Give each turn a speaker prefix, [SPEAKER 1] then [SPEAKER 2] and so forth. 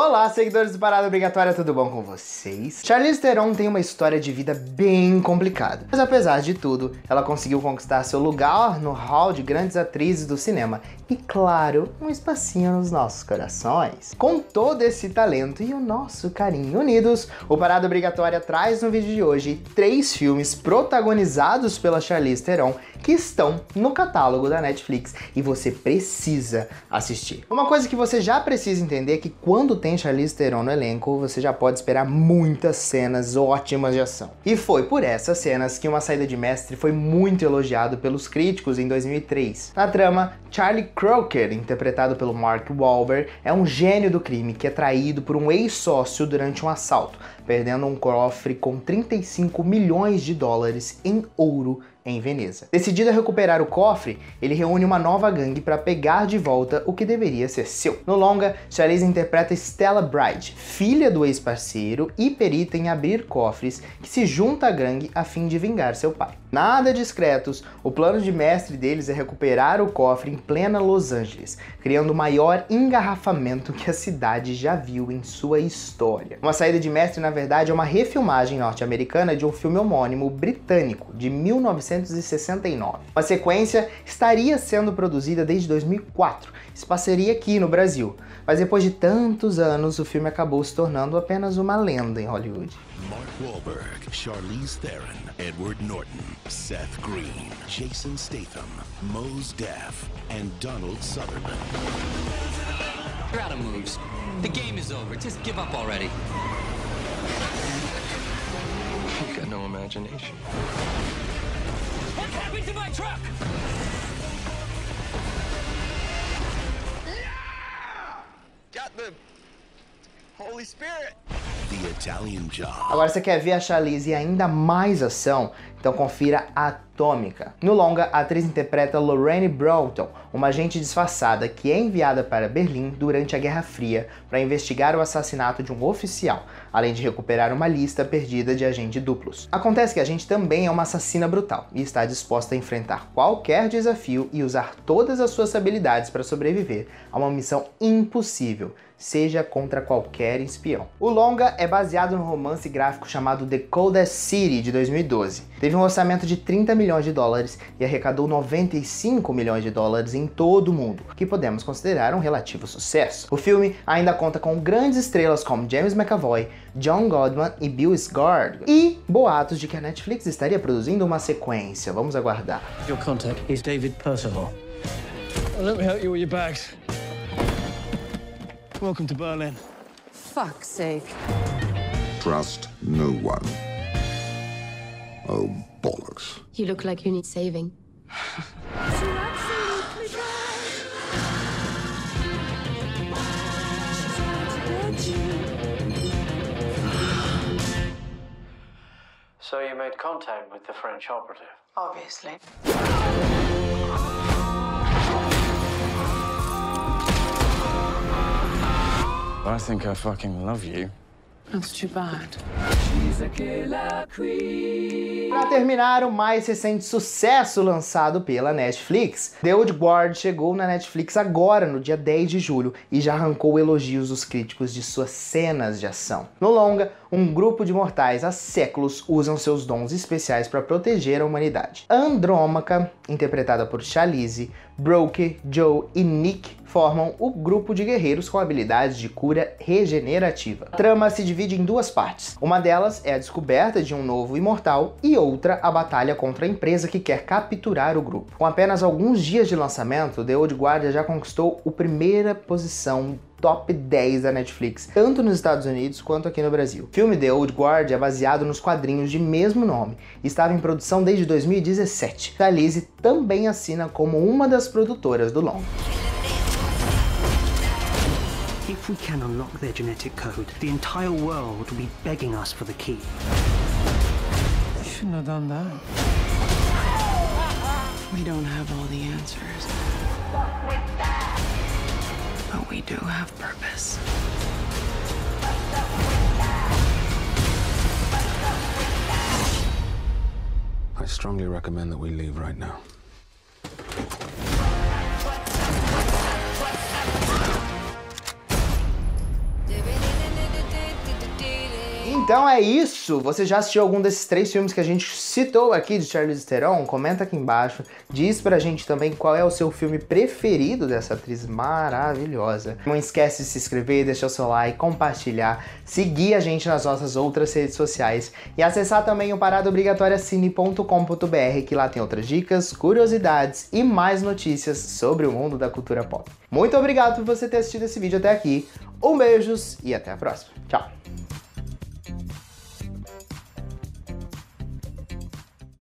[SPEAKER 1] Olá, seguidores do Parada Obrigatória, tudo bom com vocês? Charlize Theron tem uma história de vida bem complicada, mas apesar de tudo, ela conseguiu conquistar seu lugar no hall de grandes atrizes do cinema e, claro, um espacinho nos nossos corações. Com todo esse talento e o nosso carinho unidos, o Parada Obrigatória traz no vídeo de hoje três filmes protagonizados pela Charlize Theron que estão no catálogo da Netflix e você precisa assistir. Uma coisa que você já precisa entender é que quando tem Charlize Theron no elenco, você já pode esperar muitas cenas ótimas de ação. E foi por essas cenas que Uma Saída de Mestre foi muito elogiado pelos críticos em 2003. Na trama, Charlie Croker, interpretado pelo Mark Wahlberg, é um gênio do crime que é traído por um ex-sócio durante um assalto, perdendo um cofre com 35 milhões de dólares em ouro em Veneza. Decidido a recuperar o cofre, ele reúne uma nova gangue para pegar de volta o que deveria ser seu. No longa, Charlize interpreta Stella Bride, filha do ex-parceiro e perita em abrir cofres, que se junta à gangue a fim de vingar seu pai. Nada discretos, o plano de mestre deles é recuperar o cofre em plena Los Angeles, criando o maior engarrafamento que a cidade já viu em sua história. Uma saída de mestre, na verdade, é uma refilmagem norte-americana de um filme homônimo britânico de 1969. A sequência estaria sendo produzida desde 2004 se passaria aqui no Brasil, mas depois de tantos anos o filme acabou se tornando apenas uma lenda em Hollywood. Mark Wahlberg, Charlize Theron, Edward Norton, Seth Green, Jason Statham, Mose Def, and Donald Sutherland. You're out of moves. The game is over. Just give up already. You've got no imagination. What happened to my truck? the Holy Spirit. The Italian Job. Agora você quer ver a Charlize e ainda mais ação? Então confira Atômica. No longa, a atriz interpreta Lorraine Broughton, uma agente disfarçada que é enviada para Berlim durante a Guerra Fria para investigar o assassinato de um oficial, além de recuperar uma lista perdida de agentes duplos. Acontece que a gente também é uma assassina brutal e está disposta a enfrentar qualquer desafio e usar todas as suas habilidades para sobreviver a uma missão impossível, seja contra qualquer espião. O longa é baseado no romance gráfico chamado The Coldest City de 2012 teve um orçamento de 30 milhões de dólares e arrecadou 95 milhões de dólares em todo o mundo, que podemos considerar um relativo sucesso. O filme ainda conta com grandes estrelas como James McAvoy, John Goodman e Bill Skarsgård, e boatos de que a Netflix estaria produzindo uma sequência. Vamos aguardar. Your contact is David Percival. Let me help you with your bags. Welcome to Berlin. Fuck's sake. Trust no one. Oh, bollocks. You look like you need saving.
[SPEAKER 2] So you made contact with the French operative?
[SPEAKER 3] Obviously.
[SPEAKER 2] I think I fucking love you.
[SPEAKER 3] That's too bad.
[SPEAKER 1] Para terminar, o mais recente sucesso lançado pela Netflix, The Old Guard chegou na Netflix agora, no dia 10 de julho, e já arrancou elogios dos críticos de suas cenas de ação. No longa, um grupo de mortais há séculos usam seus dons especiais para proteger a humanidade. Andrômaca, interpretada por Chalice, Broke, Joe e Nick formam o grupo de guerreiros com habilidades de cura regenerativa. A trama se em duas partes. Uma delas é a descoberta de um novo imortal e outra a batalha contra a empresa que quer capturar o grupo. Com apenas alguns dias de lançamento, The Old Guard já conquistou a primeira posição top 10 da Netflix, tanto nos Estados Unidos quanto aqui no Brasil. O filme The Old Guard é baseado nos quadrinhos de mesmo nome e estava em produção desde 2017. A Lizzie também assina como uma das produtoras do longa. If we can unlock their genetic code, the entire world will be begging us for the key.
[SPEAKER 3] You shouldn't have done that. We don't have all the answers. But we do have purpose.
[SPEAKER 2] I strongly recommend that we leave right now.
[SPEAKER 1] Então é isso. Você já assistiu algum desses três filmes que a gente citou aqui de Charlize Theron? Comenta aqui embaixo. Diz pra gente também qual é o seu filme preferido dessa atriz maravilhosa. Não esquece de se inscrever, deixar o seu like, compartilhar, seguir a gente nas nossas outras redes sociais e acessar também o paradaobrigatoriacine.com.br que lá tem outras dicas, curiosidades e mais notícias sobre o mundo da cultura pop. Muito obrigado por você ter assistido esse vídeo até aqui. Um beijos e até a próxima. Tchau!